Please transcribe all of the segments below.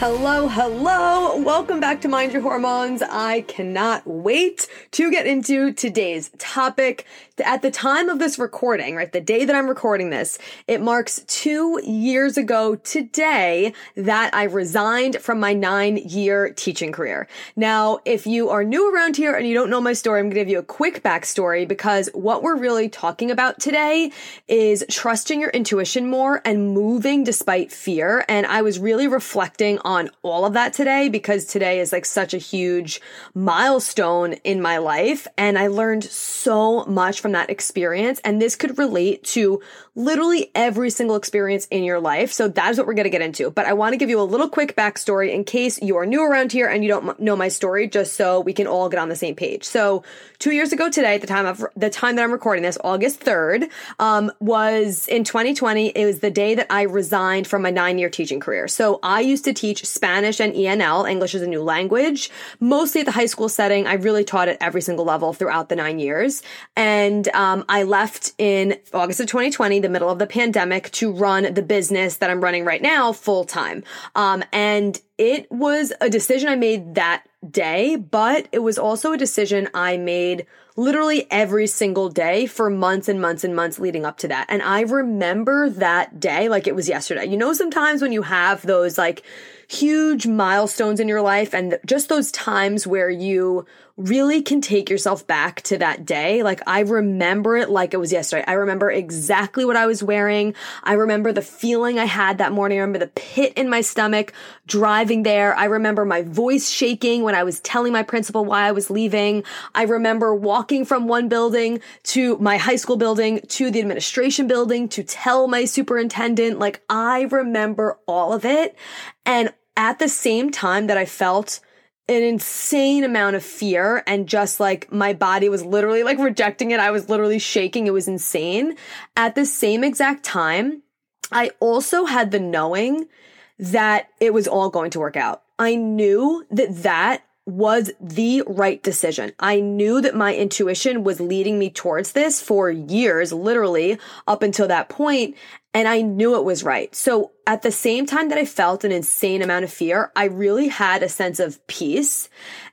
Hello, hello. Welcome back to Mind Your Hormones. I cannot wait to get into today's topic. At the time of this recording, right, the day that I'm recording this, it marks two years ago today that I resigned from my nine year teaching career. Now, if you are new around here and you don't know my story, I'm going to give you a quick backstory because what we're really talking about today is trusting your intuition more and moving despite fear. And I was really reflecting on all of that today because today is like such a huge milestone in my life. And I learned so much from that experience. And this could relate to literally every single experience in your life. So that is what we're going to get into. But I want to give you a little quick backstory in case you are new around here and you don't know my story, just so we can all get on the same page. So two years ago today, at the time of the time that I'm recording this, August 3rd, um, was in 2020. It was the day that I resigned from my nine year teaching career. So I used to teach Spanish and ENL, English as a new language, mostly at the high school setting. I really taught at every single level throughout the nine years. And um, I left in August of 2020, the middle of the pandemic, to run the business that I'm running right now full time. Um, and it was a decision I made that day, but it was also a decision I made literally every single day for months and months and months leading up to that. And I remember that day like it was yesterday. You know, sometimes when you have those like huge milestones in your life and just those times where you really can take yourself back to that day. Like I remember it like it was yesterday. I remember exactly what I was wearing. I remember the feeling I had that morning. I remember the pit in my stomach driving there. I remember my voice shaking when I was telling my principal why I was leaving. I remember walking from one building to my high school building to the administration building to tell my superintendent. Like I remember all of it. And at the same time that I felt an insane amount of fear and just like my body was literally like rejecting it. I was literally shaking. It was insane. At the same exact time, I also had the knowing that it was all going to work out. I knew that that was the right decision. I knew that my intuition was leading me towards this for years, literally up until that point, and I knew it was right. So at the same time that I felt an insane amount of fear, I really had a sense of peace.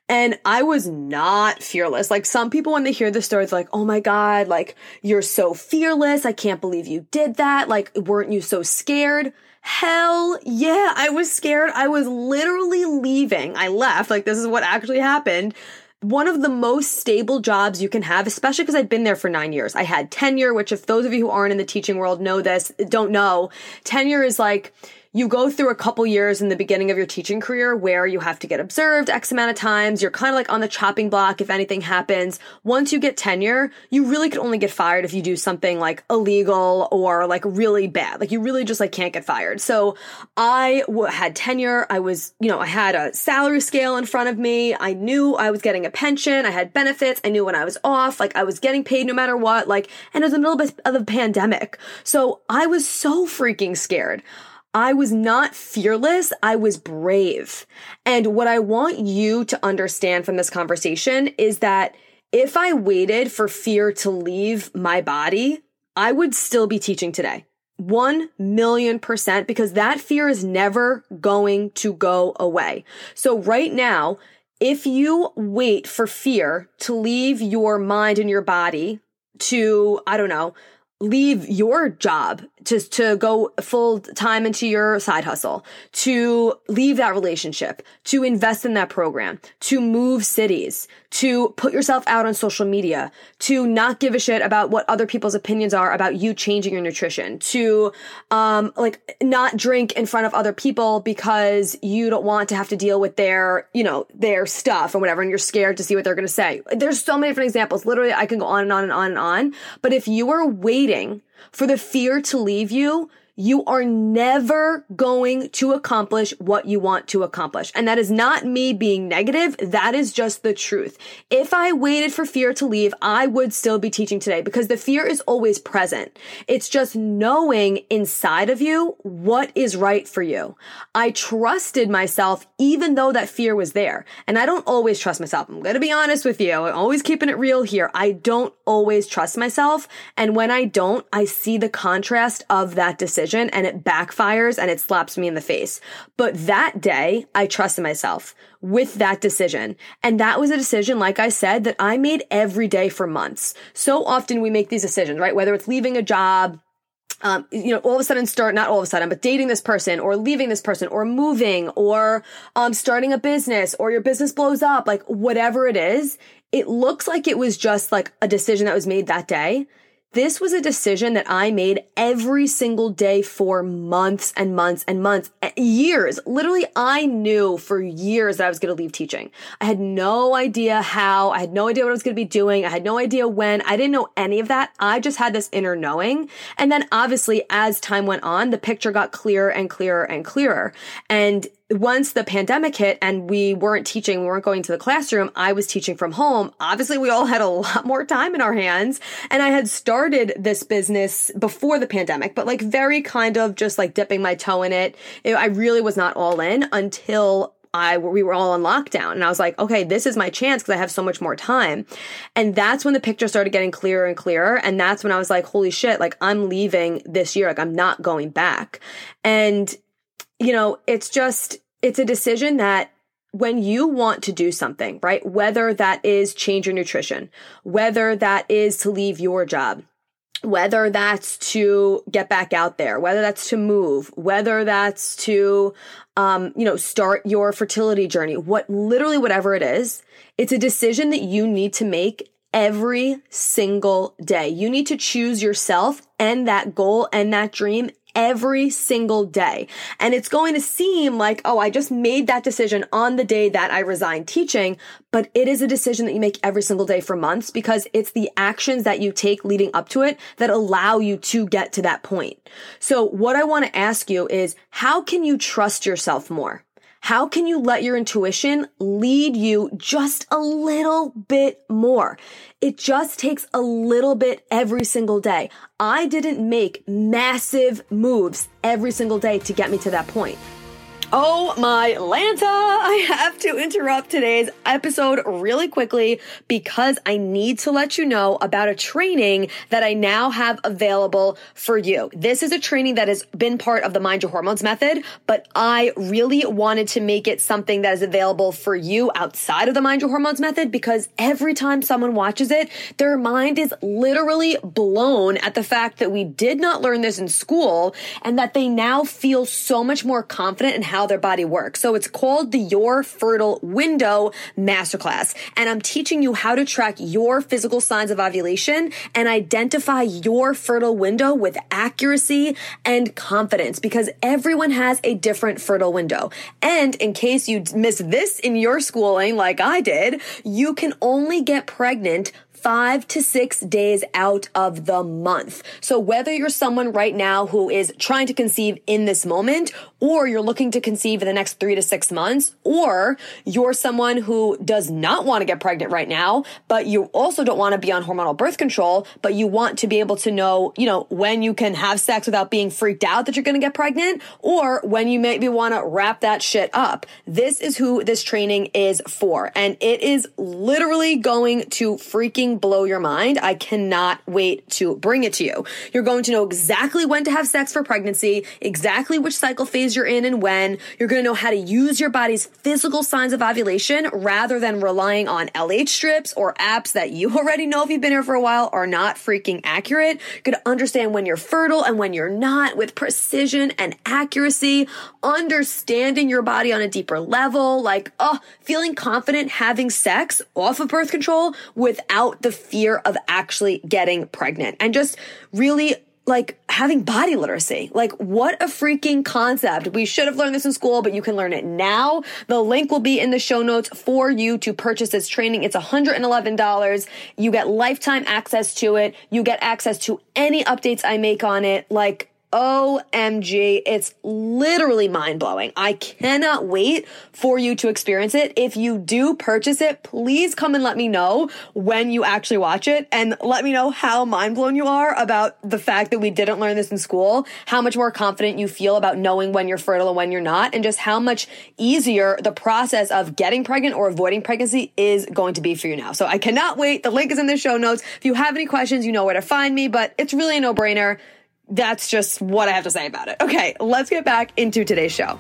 And I was not fearless. Like some people, when they hear the story, they're like, Oh my God, like you're so fearless. I can't believe you did that. Like, weren't you so scared? Hell yeah, I was scared. I was literally leaving. I left. Like, this is what actually happened. One of the most stable jobs you can have, especially because I'd been there for nine years. I had tenure, which if those of you who aren't in the teaching world know this, don't know, tenure is like, you go through a couple years in the beginning of your teaching career where you have to get observed X amount of times. You're kind of like on the chopping block if anything happens. Once you get tenure, you really could only get fired if you do something like illegal or like really bad. Like you really just like can't get fired. So I w- had tenure. I was, you know, I had a salary scale in front of me. I knew I was getting a pension. I had benefits. I knew when I was off. Like I was getting paid no matter what. Like, and it was the middle of a pandemic. So I was so freaking scared. I was not fearless. I was brave. And what I want you to understand from this conversation is that if I waited for fear to leave my body, I would still be teaching today. 1 million percent because that fear is never going to go away. So right now, if you wait for fear to leave your mind and your body to, I don't know, leave your job to, to go full time into your side hustle, to leave that relationship, to invest in that program, to move cities, to put yourself out on social media, to not give a shit about what other people's opinions are about you changing your nutrition, to um like not drink in front of other people because you don't want to have to deal with their, you know, their stuff or whatever and you're scared to see what they're going to say. There's so many different examples. Literally I can go on and on and on and on, but if you are waiting for the fear to leave you, you are never going to accomplish what you want to accomplish. And that is not me being negative. That is just the truth. If I waited for fear to leave, I would still be teaching today because the fear is always present. It's just knowing inside of you what is right for you. I trusted myself even though that fear was there. And I don't always trust myself. I'm going to be honest with you. I'm always keeping it real here. I don't always trust myself. And when I don't, I see the contrast of that decision decision and it backfires and it slaps me in the face. But that day, I trusted myself with that decision. And that was a decision, like I said, that I made every day for months. So often we make these decisions, right? Whether it's leaving a job, um, you know, all of a sudden start, not all of a sudden, but dating this person or leaving this person or moving or, um, starting a business or your business blows up, like whatever it is, it looks like it was just like a decision that was made that day. This was a decision that I made every single day for months and months and months, eh, years. Literally, I knew for years that I was going to leave teaching. I had no idea how. I had no idea what I was going to be doing. I had no idea when. I didn't know any of that. I just had this inner knowing. And then obviously, as time went on, the picture got clearer and clearer and clearer. And once the pandemic hit and we weren't teaching, we weren't going to the classroom, I was teaching from home. Obviously, we all had a lot more time in our hands. And I had started this business before the pandemic, but like very kind of just like dipping my toe in it. I really was not all in until I we were all on lockdown and I was like, okay, this is my chance because I have so much more time. And that's when the picture started getting clearer and clearer. And that's when I was like, holy shit, like I'm leaving this year. Like I'm not going back. And you know, it's just, it's a decision that when you want to do something, right? Whether that is change your nutrition, whether that is to leave your job, whether that's to get back out there, whether that's to move, whether that's to, um, you know, start your fertility journey, what literally whatever it is, it's a decision that you need to make every single day. You need to choose yourself and that goal and that dream every single day. And it's going to seem like, oh, I just made that decision on the day that I resigned teaching, but it is a decision that you make every single day for months because it's the actions that you take leading up to it that allow you to get to that point. So what I want to ask you is how can you trust yourself more? How can you let your intuition lead you just a little bit more? It just takes a little bit every single day. I didn't make massive moves every single day to get me to that point. Oh my Lanta! I have to interrupt today's episode really quickly because I need to let you know about a training that I now have available for you. This is a training that has been part of the Mind Your Hormones method, but I really wanted to make it something that is available for you outside of the Mind Your Hormones method because every time someone watches it, their mind is literally blown at the fact that we did not learn this in school and that they now feel so much more confident in how their body works. So it's called the Your Fertile Window Masterclass. And I'm teaching you how to track your physical signs of ovulation and identify your fertile window with accuracy and confidence because everyone has a different fertile window. And in case you missed this in your schooling, like I did, you can only get pregnant five to six days out of the month. So whether you're someone right now who is trying to conceive in this moment, or you're looking to conceive in the next three to six months, or you're someone who does not want to get pregnant right now, but you also don't want to be on hormonal birth control, but you want to be able to know, you know, when you can have sex without being freaked out that you're going to get pregnant, or when you maybe want to wrap that shit up. This is who this training is for. And it is literally going to freaking freaking blow your mind. I cannot wait to bring it to you. You're going to know exactly when to have sex for pregnancy, exactly which cycle phase you're in and when. You're going to know how to use your body's physical signs of ovulation rather than relying on LH strips or apps that you already know if you've been here for a while are not freaking accurate. You're going to understand when you're fertile and when you're not with precision and accuracy, understanding your body on a deeper level, like, oh, feeling confident having sex off of birth control without the fear of actually getting pregnant and just really like having body literacy. Like what a freaking concept. We should have learned this in school, but you can learn it now. The link will be in the show notes for you to purchase this training. It's $111. You get lifetime access to it. You get access to any updates I make on it. Like OMG, it's literally mind blowing. I cannot wait for you to experience it. If you do purchase it, please come and let me know when you actually watch it and let me know how mind blown you are about the fact that we didn't learn this in school, how much more confident you feel about knowing when you're fertile and when you're not, and just how much easier the process of getting pregnant or avoiding pregnancy is going to be for you now. So I cannot wait. The link is in the show notes. If you have any questions, you know where to find me, but it's really a no brainer that's just what I have to say about it. Okay, let's get back into today's show.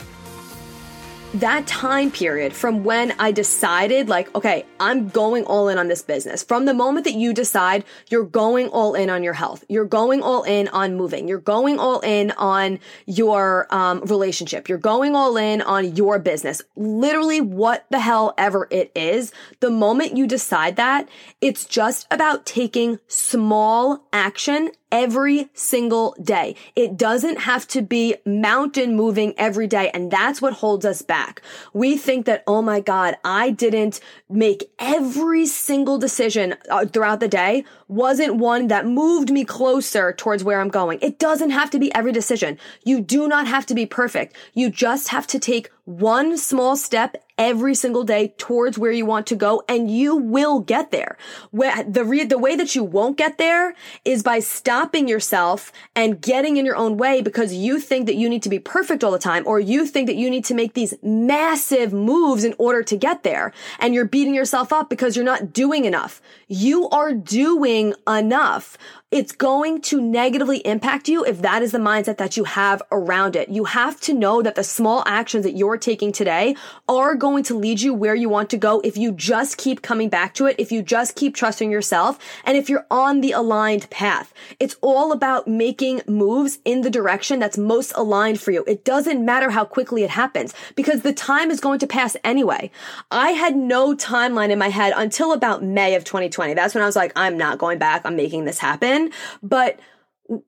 That time period from when I decided, like, okay, I'm going all in on this business, from the moment that you decide you're going all in on your health, you're going all in on moving, you're going all in on your um, relationship, you're going all in on your business, literally what the hell ever it is, the moment you decide that, it's just about taking small action every single day. It doesn't have to be mountain moving every day. And that's what holds us back. We think that, oh my God, I didn't make every single decision uh, throughout the day wasn't one that moved me closer towards where I'm going. It doesn't have to be every decision. You do not have to be perfect. You just have to take one small step every single day towards where you want to go and you will get there. The re- the way that you won't get there is by stopping yourself and getting in your own way because you think that you need to be perfect all the time or you think that you need to make these massive moves in order to get there and you're beating yourself up because you're not doing enough. You are doing enough it's going to negatively impact you if that is the mindset that you have around it. You have to know that the small actions that you're taking today are going to lead you where you want to go if you just keep coming back to it, if you just keep trusting yourself, and if you're on the aligned path. It's all about making moves in the direction that's most aligned for you. It doesn't matter how quickly it happens because the time is going to pass anyway. I had no timeline in my head until about May of 2020. That's when I was like, I'm not going back. I'm making this happen. But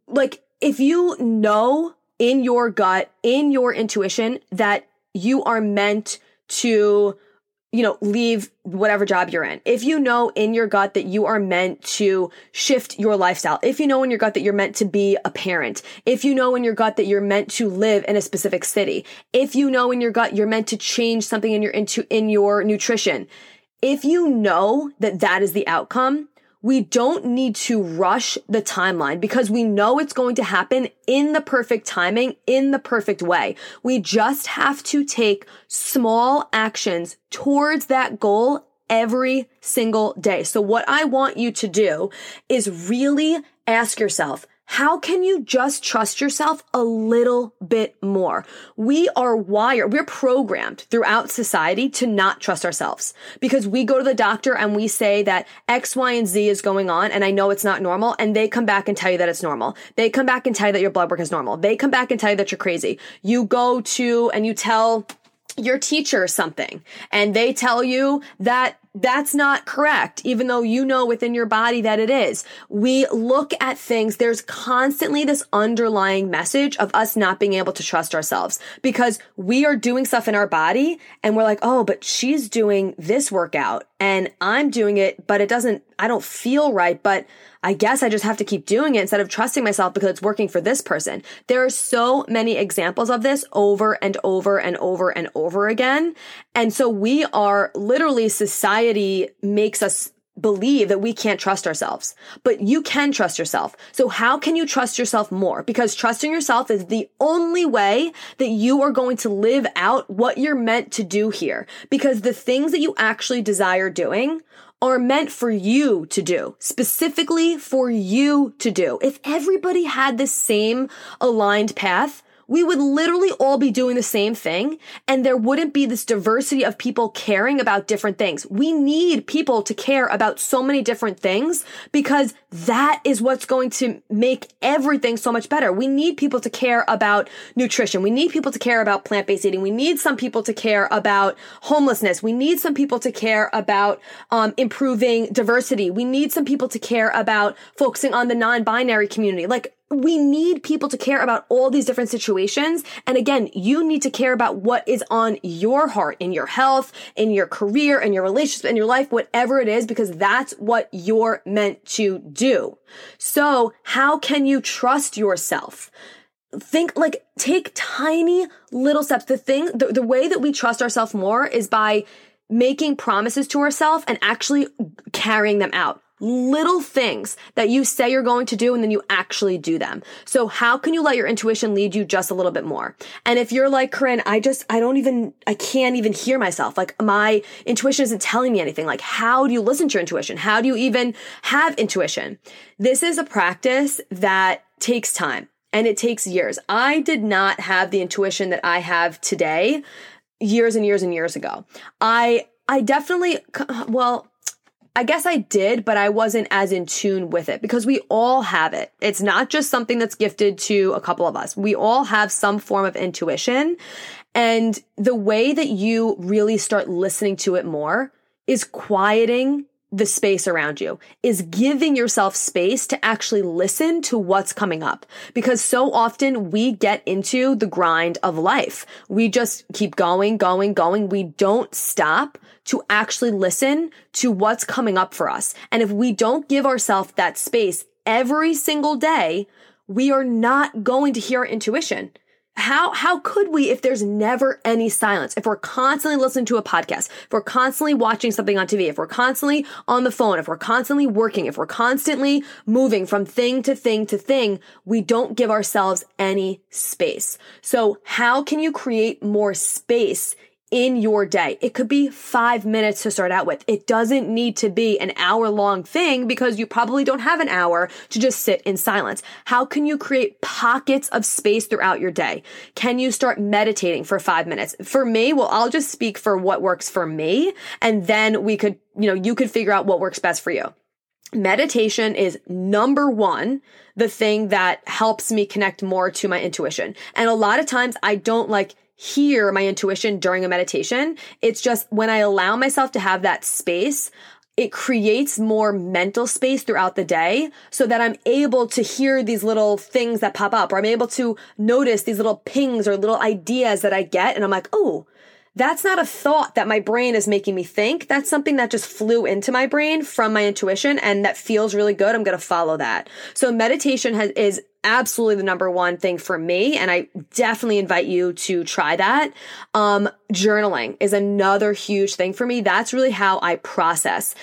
like, if you know in your gut, in your intuition that you are meant to, you know, leave whatever job you're in. If you know in your gut that you are meant to shift your lifestyle, if you know in your gut that you're meant to be a parent, if you know in your gut that you're meant to live in a specific city, if you know in your gut you're meant to change something in your into in your nutrition, if you know that that is the outcome, we don't need to rush the timeline because we know it's going to happen in the perfect timing, in the perfect way. We just have to take small actions towards that goal every single day. So what I want you to do is really ask yourself, how can you just trust yourself a little bit more? We are wired, we're programmed throughout society to not trust ourselves because we go to the doctor and we say that X, Y, and Z is going on and I know it's not normal and they come back and tell you that it's normal. They come back and tell you that your blood work is normal. They come back and tell you that you're crazy. You go to and you tell your teacher something and they tell you that that's not correct, even though you know within your body that it is. We look at things, there's constantly this underlying message of us not being able to trust ourselves because we are doing stuff in our body and we're like, oh, but she's doing this workout and I'm doing it, but it doesn't, I don't feel right, but I guess I just have to keep doing it instead of trusting myself because it's working for this person. There are so many examples of this over and over and over and over again. And so we are literally society makes us believe that we can't trust ourselves, but you can trust yourself. So how can you trust yourself more? Because trusting yourself is the only way that you are going to live out what you're meant to do here. Because the things that you actually desire doing are meant for you to do, specifically for you to do. If everybody had the same aligned path, we would literally all be doing the same thing and there wouldn't be this diversity of people caring about different things. We need people to care about so many different things because that is what's going to make everything so much better. We need people to care about nutrition. We need people to care about plant-based eating. We need some people to care about homelessness. We need some people to care about um, improving diversity. We need some people to care about focusing on the non-binary community. Like we need people to care about all these different situations. And again, you need to care about what is on your heart in your health, in your career, in your relationship, in your life, whatever it is, because that's what you're meant to do. So how can you trust yourself? Think like take tiny little steps. The thing, the, the way that we trust ourselves more is by making promises to ourselves and actually carrying them out little things that you say you're going to do and then you actually do them. So how can you let your intuition lead you just a little bit more? And if you're like, Corinne, I just, I don't even, I can't even hear myself. Like my intuition isn't telling me anything. Like how do you listen to your intuition? How do you even have intuition? This is a practice that takes time and it takes years. I did not have the intuition that I have today years and years and years ago. I, I definitely, well, I guess I did, but I wasn't as in tune with it because we all have it. It's not just something that's gifted to a couple of us. We all have some form of intuition. And the way that you really start listening to it more is quieting the space around you is giving yourself space to actually listen to what's coming up because so often we get into the grind of life. We just keep going, going, going. We don't stop to actually listen to what's coming up for us. And if we don't give ourselves that space every single day, we are not going to hear intuition. How, how could we if there's never any silence? If we're constantly listening to a podcast, if we're constantly watching something on TV, if we're constantly on the phone, if we're constantly working, if we're constantly moving from thing to thing to thing, we don't give ourselves any space. So how can you create more space in your day. It could be five minutes to start out with. It doesn't need to be an hour long thing because you probably don't have an hour to just sit in silence. How can you create pockets of space throughout your day? Can you start meditating for five minutes? For me, well, I'll just speak for what works for me and then we could, you know, you could figure out what works best for you. Meditation is number one, the thing that helps me connect more to my intuition. And a lot of times I don't like hear my intuition during a meditation. It's just when I allow myself to have that space, it creates more mental space throughout the day so that I'm able to hear these little things that pop up or I'm able to notice these little pings or little ideas that I get. And I'm like, oh, that's not a thought that my brain is making me think. That's something that just flew into my brain from my intuition and that feels really good. I'm going to follow that. So meditation has, is absolutely the number one thing for me. And I definitely invite you to try that. Um, journaling is another huge thing for me. That's really how I process.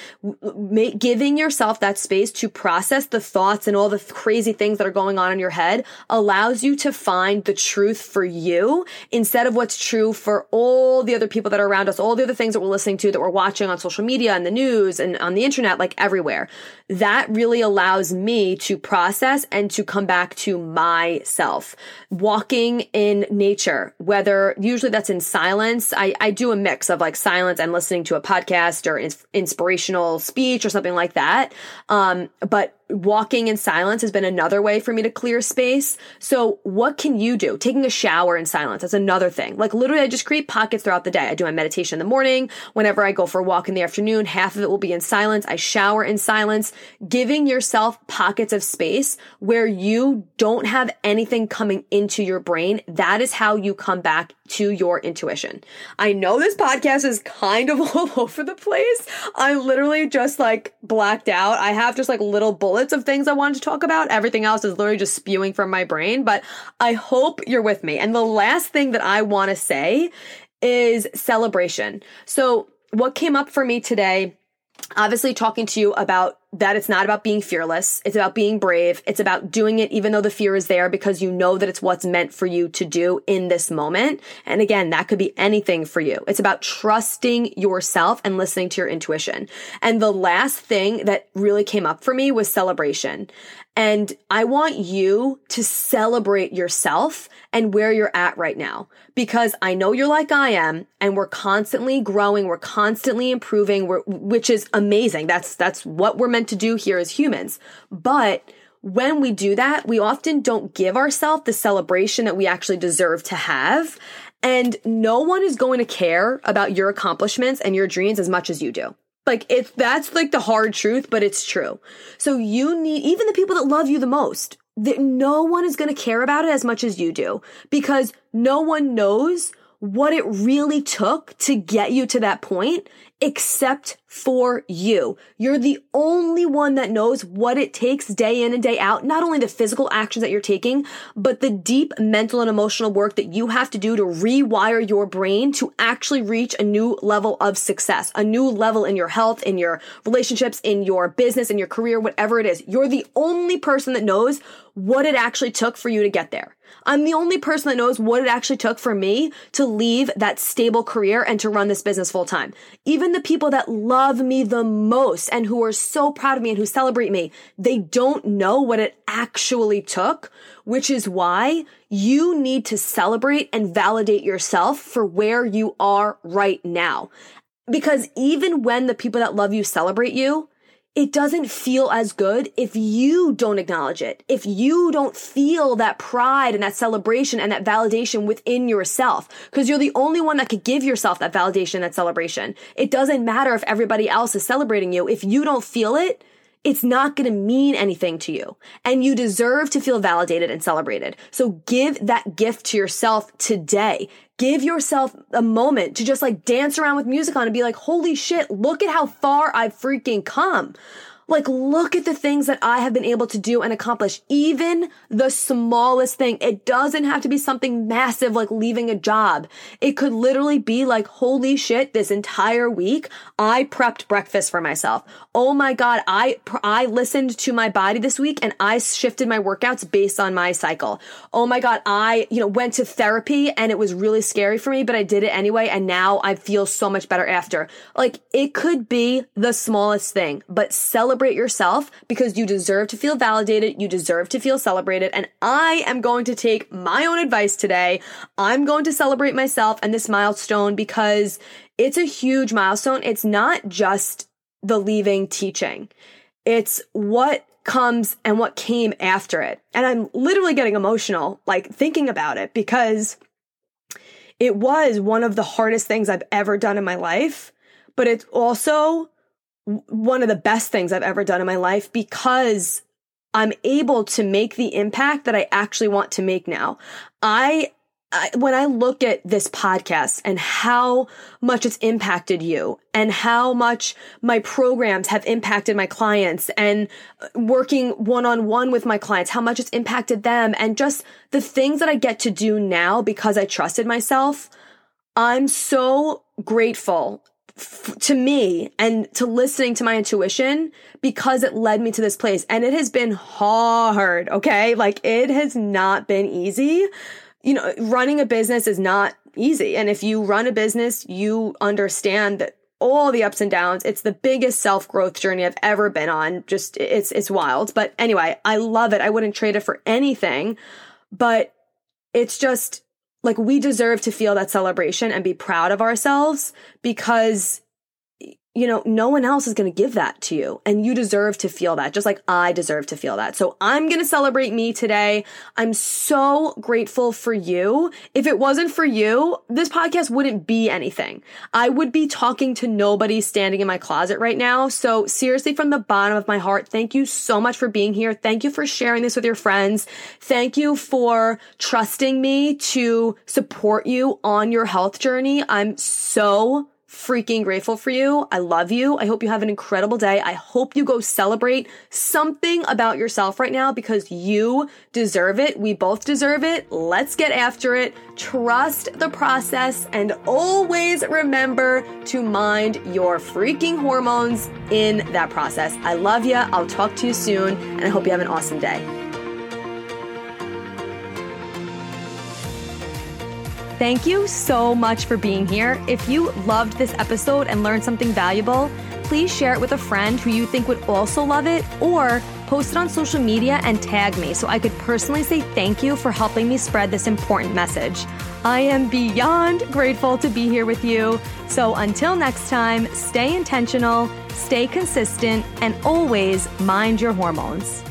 Giving yourself that space to process the thoughts and all the crazy things that are going on in your head allows you to find the truth for you instead of what's true for all the other people that are around us, all the other things that we're listening to, that we're watching on social media and the news and on the internet, like everywhere. That really allows me to process and to come back to myself. Walking in nature, whether usually that's in silence. I, I do a mix of like silence and listening to a podcast or inspirational speech or something like that. Um, but walking in silence has been another way for me to clear space. So what can you do? Taking a shower in silence. That's another thing. Like literally I just create pockets throughout the day. I do my meditation in the morning. Whenever I go for a walk in the afternoon, half of it will be in silence. I shower in silence, giving yourself pockets of space where you don't have anything coming into your brain. That is how you come back to your intuition. I know this podcast is kind of all over the place. I literally just like blacked out. I have just like little bullets of things I wanted to talk about. Everything else is literally just spewing from my brain, but I hope you're with me. And the last thing that I want to say is celebration. So what came up for me today obviously talking to you about that it's not about being fearless. It's about being brave. It's about doing it even though the fear is there because you know that it's what's meant for you to do in this moment. And again, that could be anything for you. It's about trusting yourself and listening to your intuition. And the last thing that really came up for me was celebration. And I want you to celebrate yourself and where you're at right now because I know you're like I am and we're constantly growing. We're constantly improving, which is amazing. That's, that's what we're meant to do here as humans. But when we do that, we often don't give ourselves the celebration that we actually deserve to have. And no one is going to care about your accomplishments and your dreams as much as you do. Like it's that's like the hard truth, but it's true. So you need even the people that love you the most. That no one is going to care about it as much as you do because no one knows what it really took to get you to that point except for you. You're the only one that knows what it takes day in and day out, not only the physical actions that you're taking, but the deep mental and emotional work that you have to do to rewire your brain to actually reach a new level of success, a new level in your health, in your relationships, in your business, in your career, whatever it is. You're the only person that knows what it actually took for you to get there. I'm the only person that knows what it actually took for me to leave that stable career and to run this business full time. Even the people that love me the most and who are so proud of me and who celebrate me, they don't know what it actually took, which is why you need to celebrate and validate yourself for where you are right now. Because even when the people that love you celebrate you, it doesn't feel as good if you don't acknowledge it. If you don't feel that pride and that celebration and that validation within yourself. Cause you're the only one that could give yourself that validation, that celebration. It doesn't matter if everybody else is celebrating you. If you don't feel it, it's not going to mean anything to you. And you deserve to feel validated and celebrated. So give that gift to yourself today. Give yourself a moment to just like dance around with music on and be like, holy shit, look at how far I've freaking come. Like, look at the things that I have been able to do and accomplish. Even the smallest thing. It doesn't have to be something massive like leaving a job. It could literally be like, holy shit, this entire week, I prepped breakfast for myself. Oh my God. I, I listened to my body this week and I shifted my workouts based on my cycle. Oh my God. I, you know, went to therapy and it was really scary for me, but I did it anyway. And now I feel so much better after. Like, it could be the smallest thing, but celebrate celebrate yourself because you deserve to feel validated. You deserve to feel celebrated. And I am going to take my own advice today. I'm going to celebrate myself and this milestone because it's a huge milestone. It's not just the leaving teaching. It's what comes and what came after it. And I'm literally getting emotional, like thinking about it because it was one of the hardest things I've ever done in my life, but it's also one of the best things I've ever done in my life because I'm able to make the impact that I actually want to make now. I, I, when I look at this podcast and how much it's impacted you and how much my programs have impacted my clients and uh, working one on one with my clients, how much it's impacted them and just the things that I get to do now because I trusted myself. I'm so grateful f- to me and to listening to my intuition because it led me to this place. And it has been hard. Okay. Like it has not been easy. You know, running a business is not easy. And if you run a business, you understand that all the ups and downs. It's the biggest self growth journey I've ever been on. Just it's it's wild. But anyway, I love it. I wouldn't trade it for anything. But it's just like we deserve to feel that celebration and be proud of ourselves because you know, no one else is going to give that to you. And you deserve to feel that, just like I deserve to feel that. So I'm going to celebrate me today. I'm so grateful for you. If it wasn't for you, this podcast wouldn't be anything. I would be talking to nobody standing in my closet right now. So seriously, from the bottom of my heart, thank you so much for being here. Thank you for sharing this with your friends. Thank you for trusting me to support you on your health journey. I'm so freaking grateful for you. I love you. I hope you have an incredible day. I hope you go celebrate something about yourself right now because you deserve it. We both deserve it. Let's get after it. Trust the process and always remember to mind your freaking hormones in that process. I love you. I'll talk to you soon and I hope you have an awesome day. Thank you so much for being here. If you loved this episode and learned something valuable, please share it with a friend who you think would also love it or post it on social media and tag me so I could personally say thank you for helping me spread this important message. I am beyond grateful to be here with you. So until next time, stay intentional, stay consistent, and always mind your hormones.